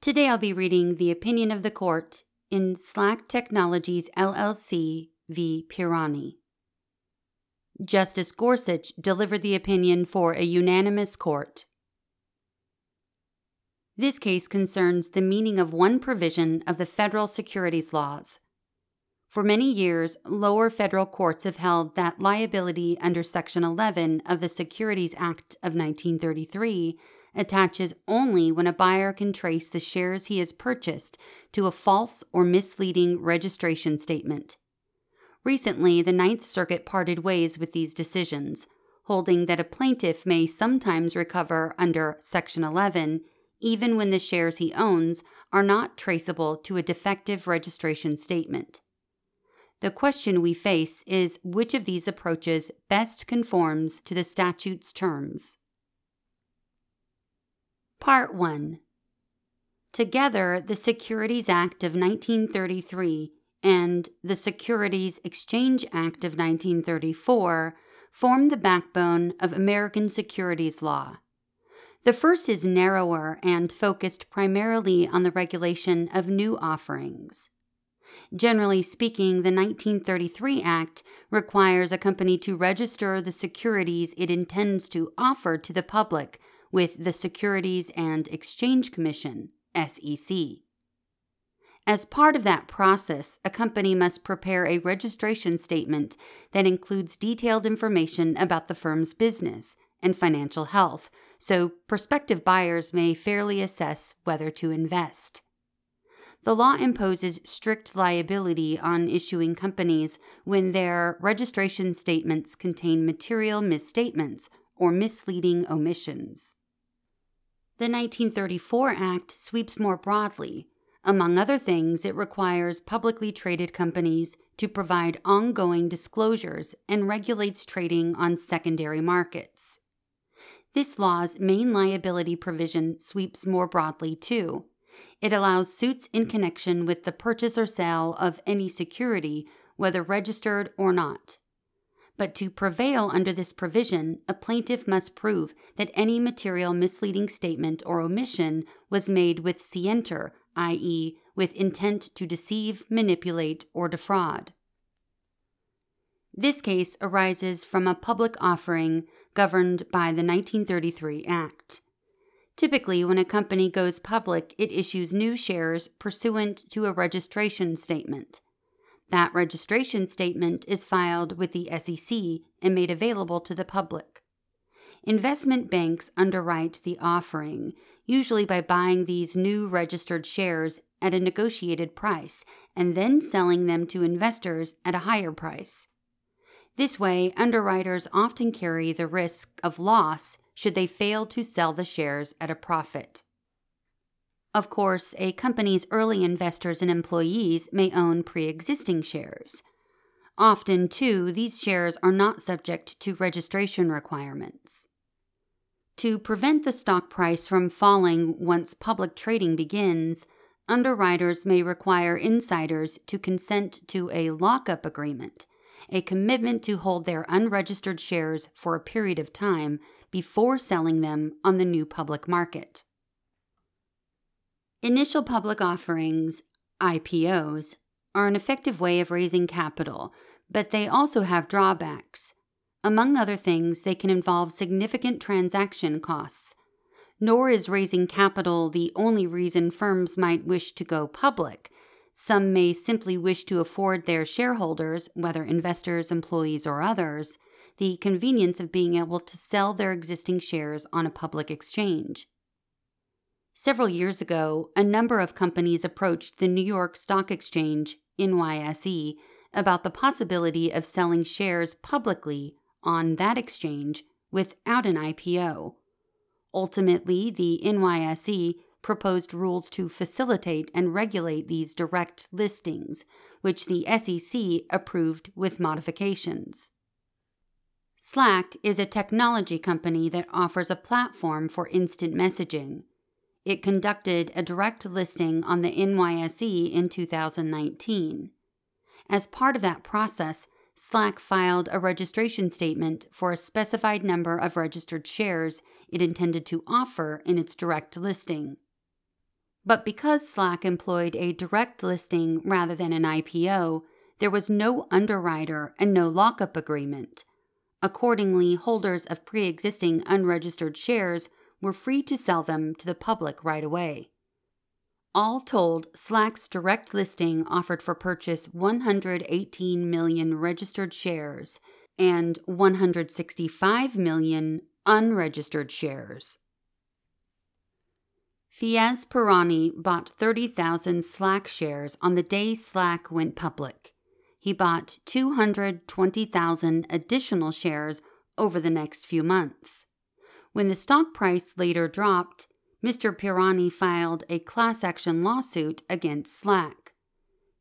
Today I'll be reading the opinion of the court in Slack Technologies LLC v. Pirani. Justice Gorsuch delivered the opinion for a unanimous court. This case concerns the meaning of one provision of the federal securities laws. For many years, lower federal courts have held that liability under Section 11 of the Securities Act of 1933 attaches only when a buyer can trace the shares he has purchased to a false or misleading registration statement. Recently, the Ninth Circuit parted ways with these decisions, holding that a plaintiff may sometimes recover under Section 11 even when the shares he owns are not traceable to a defective registration statement. The question we face is which of these approaches best conforms to the statute's terms. Part 1 Together, the Securities Act of 1933 and the Securities Exchange Act of 1934 form the backbone of American securities law. The first is narrower and focused primarily on the regulation of new offerings. Generally speaking, the 1933 Act requires a company to register the securities it intends to offer to the public with the Securities and Exchange Commission, SEC. As part of that process, a company must prepare a registration statement that includes detailed information about the firm's business and financial health, so prospective buyers may fairly assess whether to invest the law imposes strict liability on issuing companies when their registration statements contain material misstatements or misleading omissions. The 1934 Act sweeps more broadly. Among other things, it requires publicly traded companies to provide ongoing disclosures and regulates trading on secondary markets. This law's main liability provision sweeps more broadly, too it allows suits in connection with the purchase or sale of any security, whether registered or not. But to prevail under this provision, a plaintiff must prove that any material misleading statement or omission was made with scienter, i.e., with intent to deceive, manipulate, or defraud. This case arises from a public offering governed by the 1933 Act. Typically, when a company goes public, it issues new shares pursuant to a registration statement. That registration statement is filed with the SEC and made available to the public. Investment banks underwrite the offering, usually by buying these new registered shares at a negotiated price and then selling them to investors at a higher price. This way, underwriters often carry the risk of loss should they fail to sell the shares at a profit. Of course, a company's early investors and employees may own pre existing shares. Often, too, these shares are not subject to registration requirements. To prevent the stock price from falling once public trading begins, underwriters may require insiders to consent to a lockup agreement, a commitment to hold their unregistered shares for a period of time before selling them on the new public market. Initial public offerings, IPOs, are an effective way of raising capital, but they also have drawbacks. Among other things, they can involve significant transaction costs. Nor is raising capital the only reason firms might wish to go public. Some may simply wish to afford their shareholders, whether investors, employees, or others, the convenience of being able to sell their existing shares on a public exchange. Several years ago, a number of companies approached the New York Stock Exchange, NYSE, about the possibility of selling shares publicly on that exchange without an IPO. Ultimately, the NYSE proposed rules to facilitate and regulate these direct listings, which the SEC approved with modifications. Slack is a technology company that offers a platform for instant messaging. It conducted a direct listing on the NYSE in 2019. As part of that process, Slack filed a registration statement for a specified number of registered shares it intended to offer in its direct listing. But because Slack employed a direct listing rather than an IPO, there was no underwriter and no lockup agreement. Accordingly, holders of pre existing unregistered shares were free to sell them to the public right away. All told, Slack's direct listing offered for purchase 118 million registered shares and 165 million unregistered shares. Fiyyaz Pirani bought 30,000 Slack shares on the day Slack went public he bought 220,000 additional shares over the next few months. When the stock price later dropped, Mr. Pirani filed a class action lawsuit against Slack.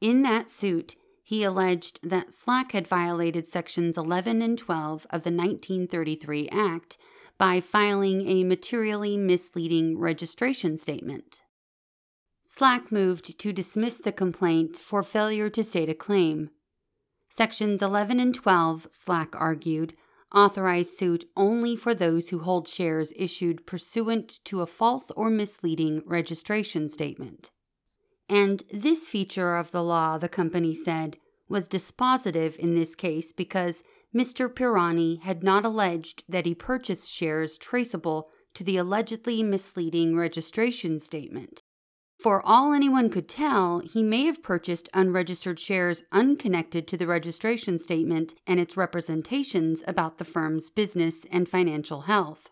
In that suit, he alleged that Slack had violated Sections 11 and 12 of the 1933 Act by filing a materially misleading registration statement. Slack moved to dismiss the complaint for failure to state a claim. Sections 11 and 12, Slack argued, authorize suit only for those who hold shares issued pursuant to a false or misleading registration statement. And this feature of the law, the company said, was dispositive in this case because Mr. Pirani had not alleged that he purchased shares traceable to the allegedly misleading registration statement. For all anyone could tell, he may have purchased unregistered shares unconnected to the registration statement and its representations about the firm's business and financial health.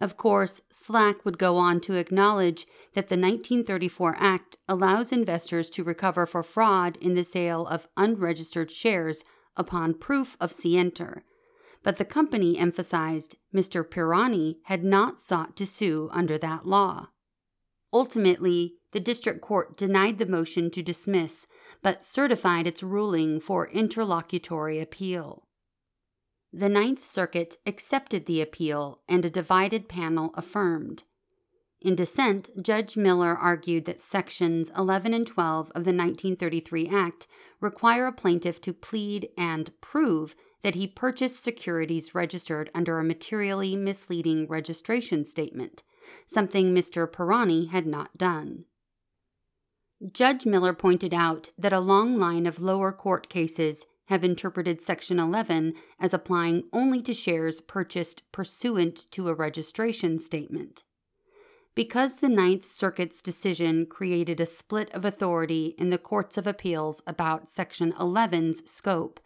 Of course, Slack would go on to acknowledge that the 1934 Act allows investors to recover for fraud in the sale of unregistered shares upon proof of scienter. But the company emphasized Mr. Pirani had not sought to sue under that law. Ultimately, the district court denied the motion to dismiss, but certified its ruling for interlocutory appeal. The Ninth Circuit accepted the appeal, and a divided panel affirmed. In dissent, Judge Miller argued that Sections 11 and 12 of the 1933 Act require a plaintiff to plead and prove that he purchased securities registered under a materially misleading registration statement something Mr. Pirani had not done. Judge Miller pointed out that a long line of lower court cases have interpreted Section 11 as applying only to shares purchased pursuant to a registration statement. Because the Ninth Circuit's decision created a split of authority in the courts of appeals about Section 11's scope,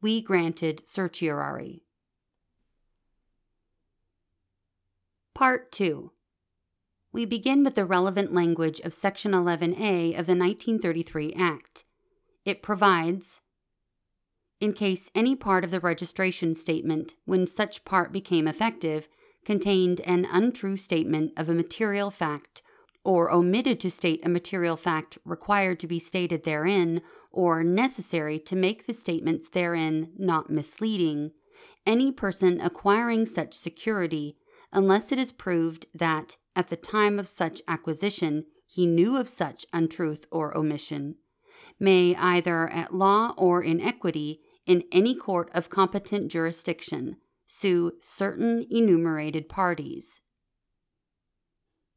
we granted certiorari. Part 2 we begin with the relevant language of Section 11A of the 1933 Act. It provides in case any part of the registration statement, when such part became effective, contained an untrue statement of a material fact, or omitted to state a material fact required to be stated therein, or necessary to make the statements therein not misleading, any person acquiring such security, unless it is proved that at the time of such acquisition he knew of such untruth or omission, may either at law or in equity, in any court of competent jurisdiction, sue certain enumerated parties.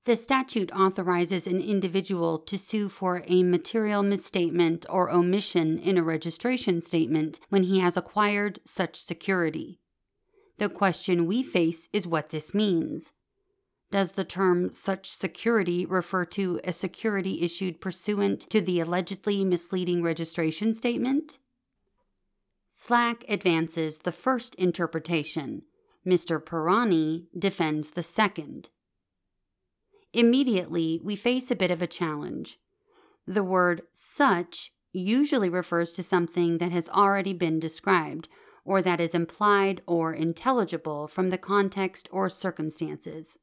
The statute authorizes an individual to sue for a material misstatement or omission in a registration statement when he has acquired such security. The question we face is what this means. Does the term such security refer to a security issued pursuant to the allegedly misleading registration statement? Slack advances the first interpretation. Mr. Pirani defends the second. Immediately, we face a bit of a challenge. The word such usually refers to something that has already been described, or that is implied or intelligible from the context or circumstances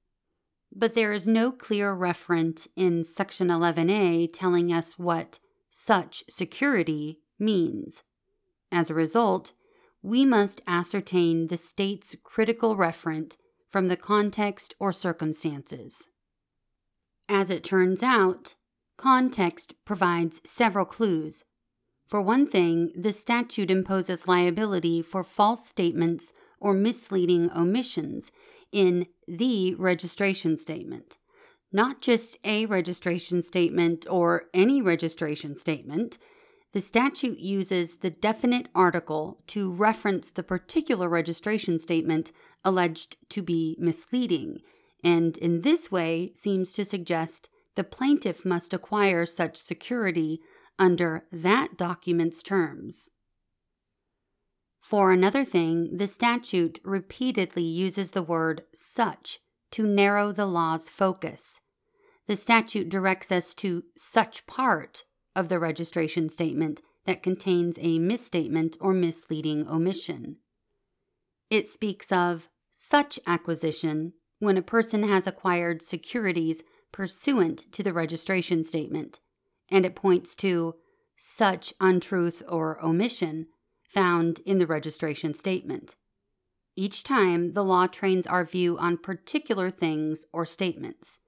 but there is no clear referent in Section 11A telling us what such security means. As a result, we must ascertain the state's critical referent from the context or circumstances. As it turns out, context provides several clues. For one thing, the statute imposes liability for false statements or misleading omissions in the registration statement, not just a registration statement or any registration statement. The statute uses the definite article to reference the particular registration statement alleged to be misleading, and in this way seems to suggest the plaintiff must acquire such security under that document's terms. For another thing, the statute repeatedly uses the word such to narrow the law's focus. The statute directs us to such part of the registration statement that contains a misstatement or misleading omission. It speaks of such acquisition when a person has acquired securities pursuant to the registration statement, and it points to such untruth or omission found in the registration statement. Each time, the law trains our view on particular things or statements,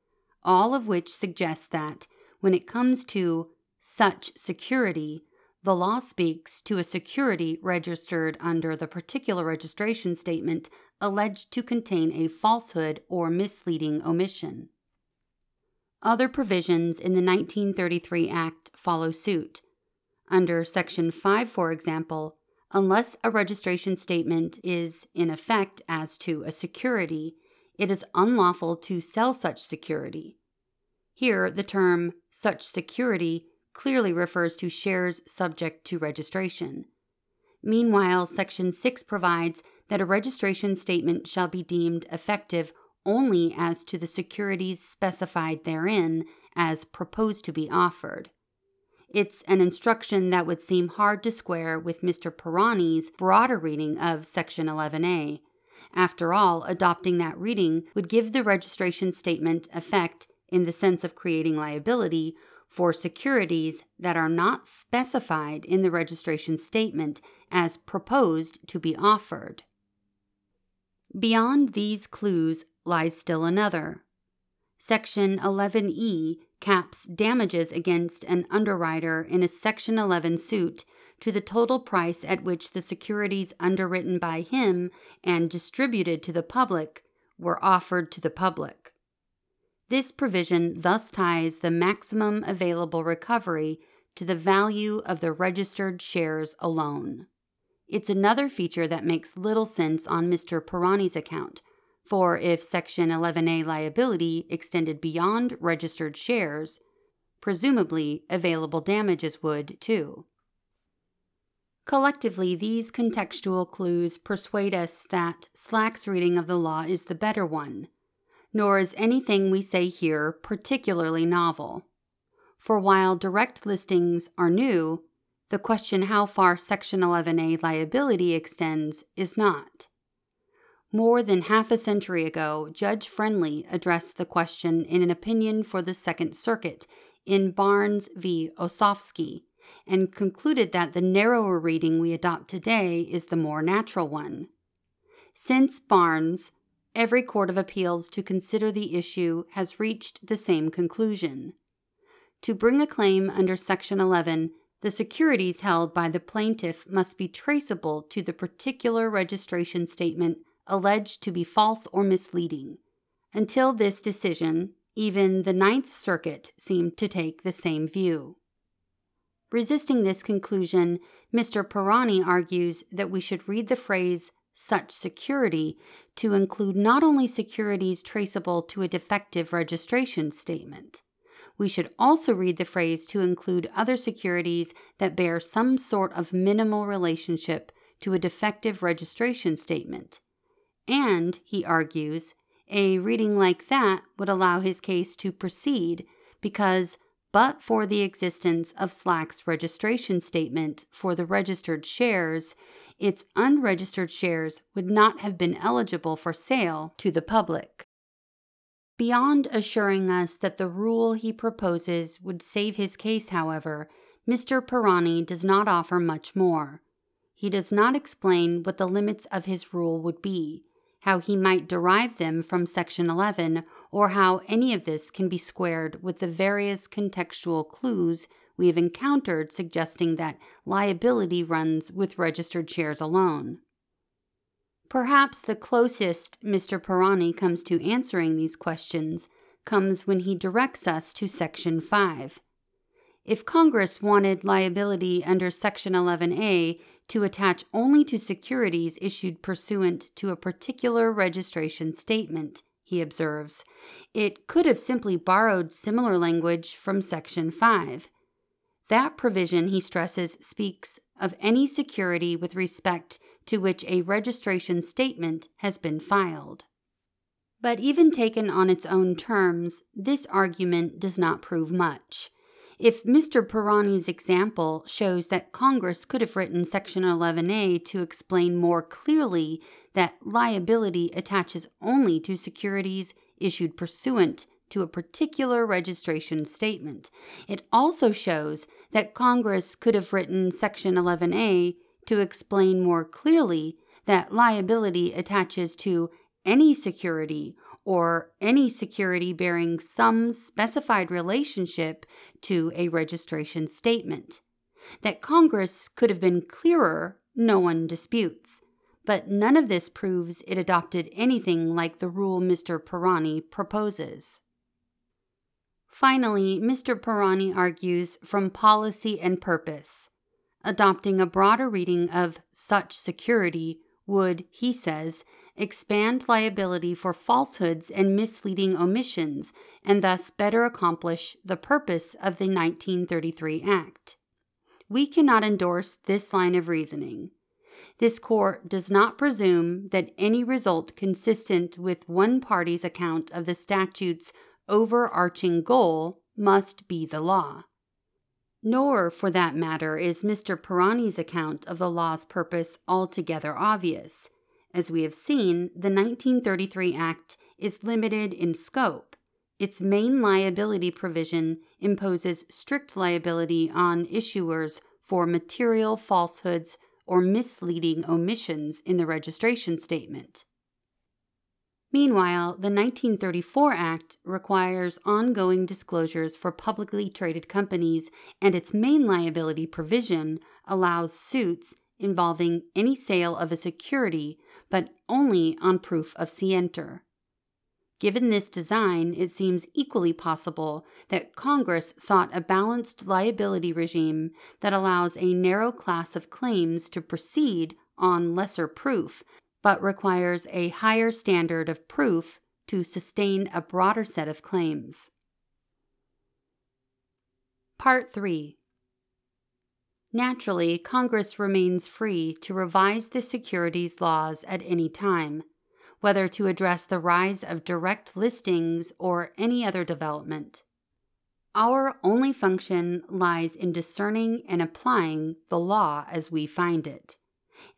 all of which suggests that when it comes to such security, the law speaks to a security registered under the particular registration statement alleged to contain a falsehood or misleading omission. Other provisions in the 1933 Act follow suit. Under Section 5, for example, unless a registration statement is in effect as to a security, it is unlawful to sell such security. Here, the term such security clearly refers to shares subject to registration. Meanwhile, Section 6 provides that a registration statement shall be deemed effective only as to the securities specified therein as proposed to be offered. It's an instruction that would seem hard to square with Mr. Pirani's broader reading of Section 11A. After all, adopting that reading would give the registration statement effect in the sense of creating liability for securities that are not specified in the registration statement as proposed to be offered. Beyond these clues lies still another. Section 11E caps damages against an underwriter in a Section 11 suit to the total price at which the securities underwritten by him and distributed to the public were offered to the public. This provision thus ties the maximum available recovery to the value of the registered shares alone. It's another feature that makes little sense on Mr. Pirani's account, for if Section 11A liability extended beyond registered shares, presumably available damages would too. Collectively, these contextual clues persuade us that Slack's reading of the law is the better one, nor is anything we say here particularly novel. For while direct listings are new, the question how far Section 11A liability extends is not. More than half a century ago, Judge Friendly addressed the question in an opinion for the Second Circuit in Barnes v. Osofsky and concluded that the narrower reading we adopt today is the more natural one. Since Barnes, every court of appeals to consider the issue has reached the same conclusion. To bring a claim under Section 11, the securities held by the plaintiff must be traceable to the particular registration statement alleged to be false or misleading. Until this decision, even the Ninth Circuit seemed to take the same view. Resisting this conclusion, Mr. Pirani argues that we should read the phrase such security to include not only securities traceable to a defective registration statement. We should also read the phrase to include other securities that bear some sort of minimal relationship to a defective registration statement, and, he argues, a reading like that would allow his case to proceed because, but for the existence of Slack's registration statement for the registered shares, its unregistered shares would not have been eligible for sale to the public. Beyond assuring us that the rule he proposes would save his case, however, Mr. Pirani does not offer much more. He does not explain what the limits of his rule would be, how he might derive them from Section 11, or how any of this can be squared with the various contextual clues we have encountered suggesting that liability runs with registered shares alone. Perhaps the closest Mr. Pirani comes to answering these questions comes when he directs us to Section 5. If Congress wanted liability under Section 11A to attach only to securities issued pursuant to a particular registration statement, he observes, it could have simply borrowed similar language from Section 5. That provision, he stresses, speaks of any security with respect to which a registration statement has been filed. But even taken on its own terms, this argument does not prove much. If Mr. Pirani's example shows that Congress could have written Section 11A to explain more clearly that liability attaches only to securities issued pursuant to a particular registration statement, it also shows that Congress could have written Section 11A to explain more clearly that liability attaches to any security or any security bearing some specified relationship to a registration statement. That Congress could have been clearer, no one disputes, but none of this proves it adopted anything like the rule Mr. Pirani proposes. Finally, Mr. Pirani argues from policy and purpose. Adopting a broader reading of such security would, he says, expand liability for falsehoods and misleading omissions, and thus better accomplish the purpose of the 1933 Act. We cannot endorse this line of reasoning. This court does not presume that any result consistent with one party's account of the statute's overarching goal must be the law. Nor, for that matter, is Mr. Pirani's account of the law's purpose altogether obvious. As we have seen, the 1933 Act is limited in scope. Its main liability provision imposes strict liability on issuers for material falsehoods or misleading omissions in the registration statement. Meanwhile, the 1934 Act requires ongoing disclosures for publicly traded companies, and its main liability provision allows suits involving any sale of a security, but only on proof of scienter. Given this design, it seems equally possible that Congress sought a balanced liability regime that allows a narrow class of claims to proceed on lesser proof, but requires a higher standard of proof to sustain a broader set of claims. Part 3 Naturally, Congress remains free to revise the securities laws at any time, whether to address the rise of direct listings or any other development. Our only function lies in discerning and applying the law as we find it.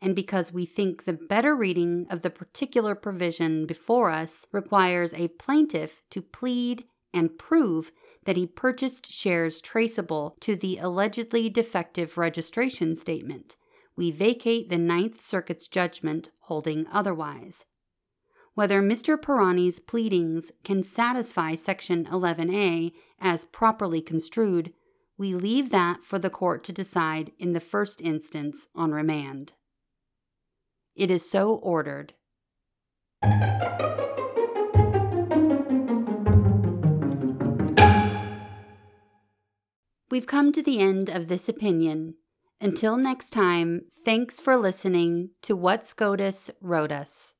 And because we think the better reading of the particular provision before us requires a plaintiff to plead and prove that he purchased shares traceable to the allegedly defective registration statement. We vacate the Ninth Circuit's judgment holding otherwise. Whether Mr. Pirani's pleadings can satisfy Section 11A as properly construed, we leave that for the court to decide in the first instance on remand. It is so ordered. We've come to the end of this opinion. Until next time, thanks for listening to What SCOTUS Wrote Us.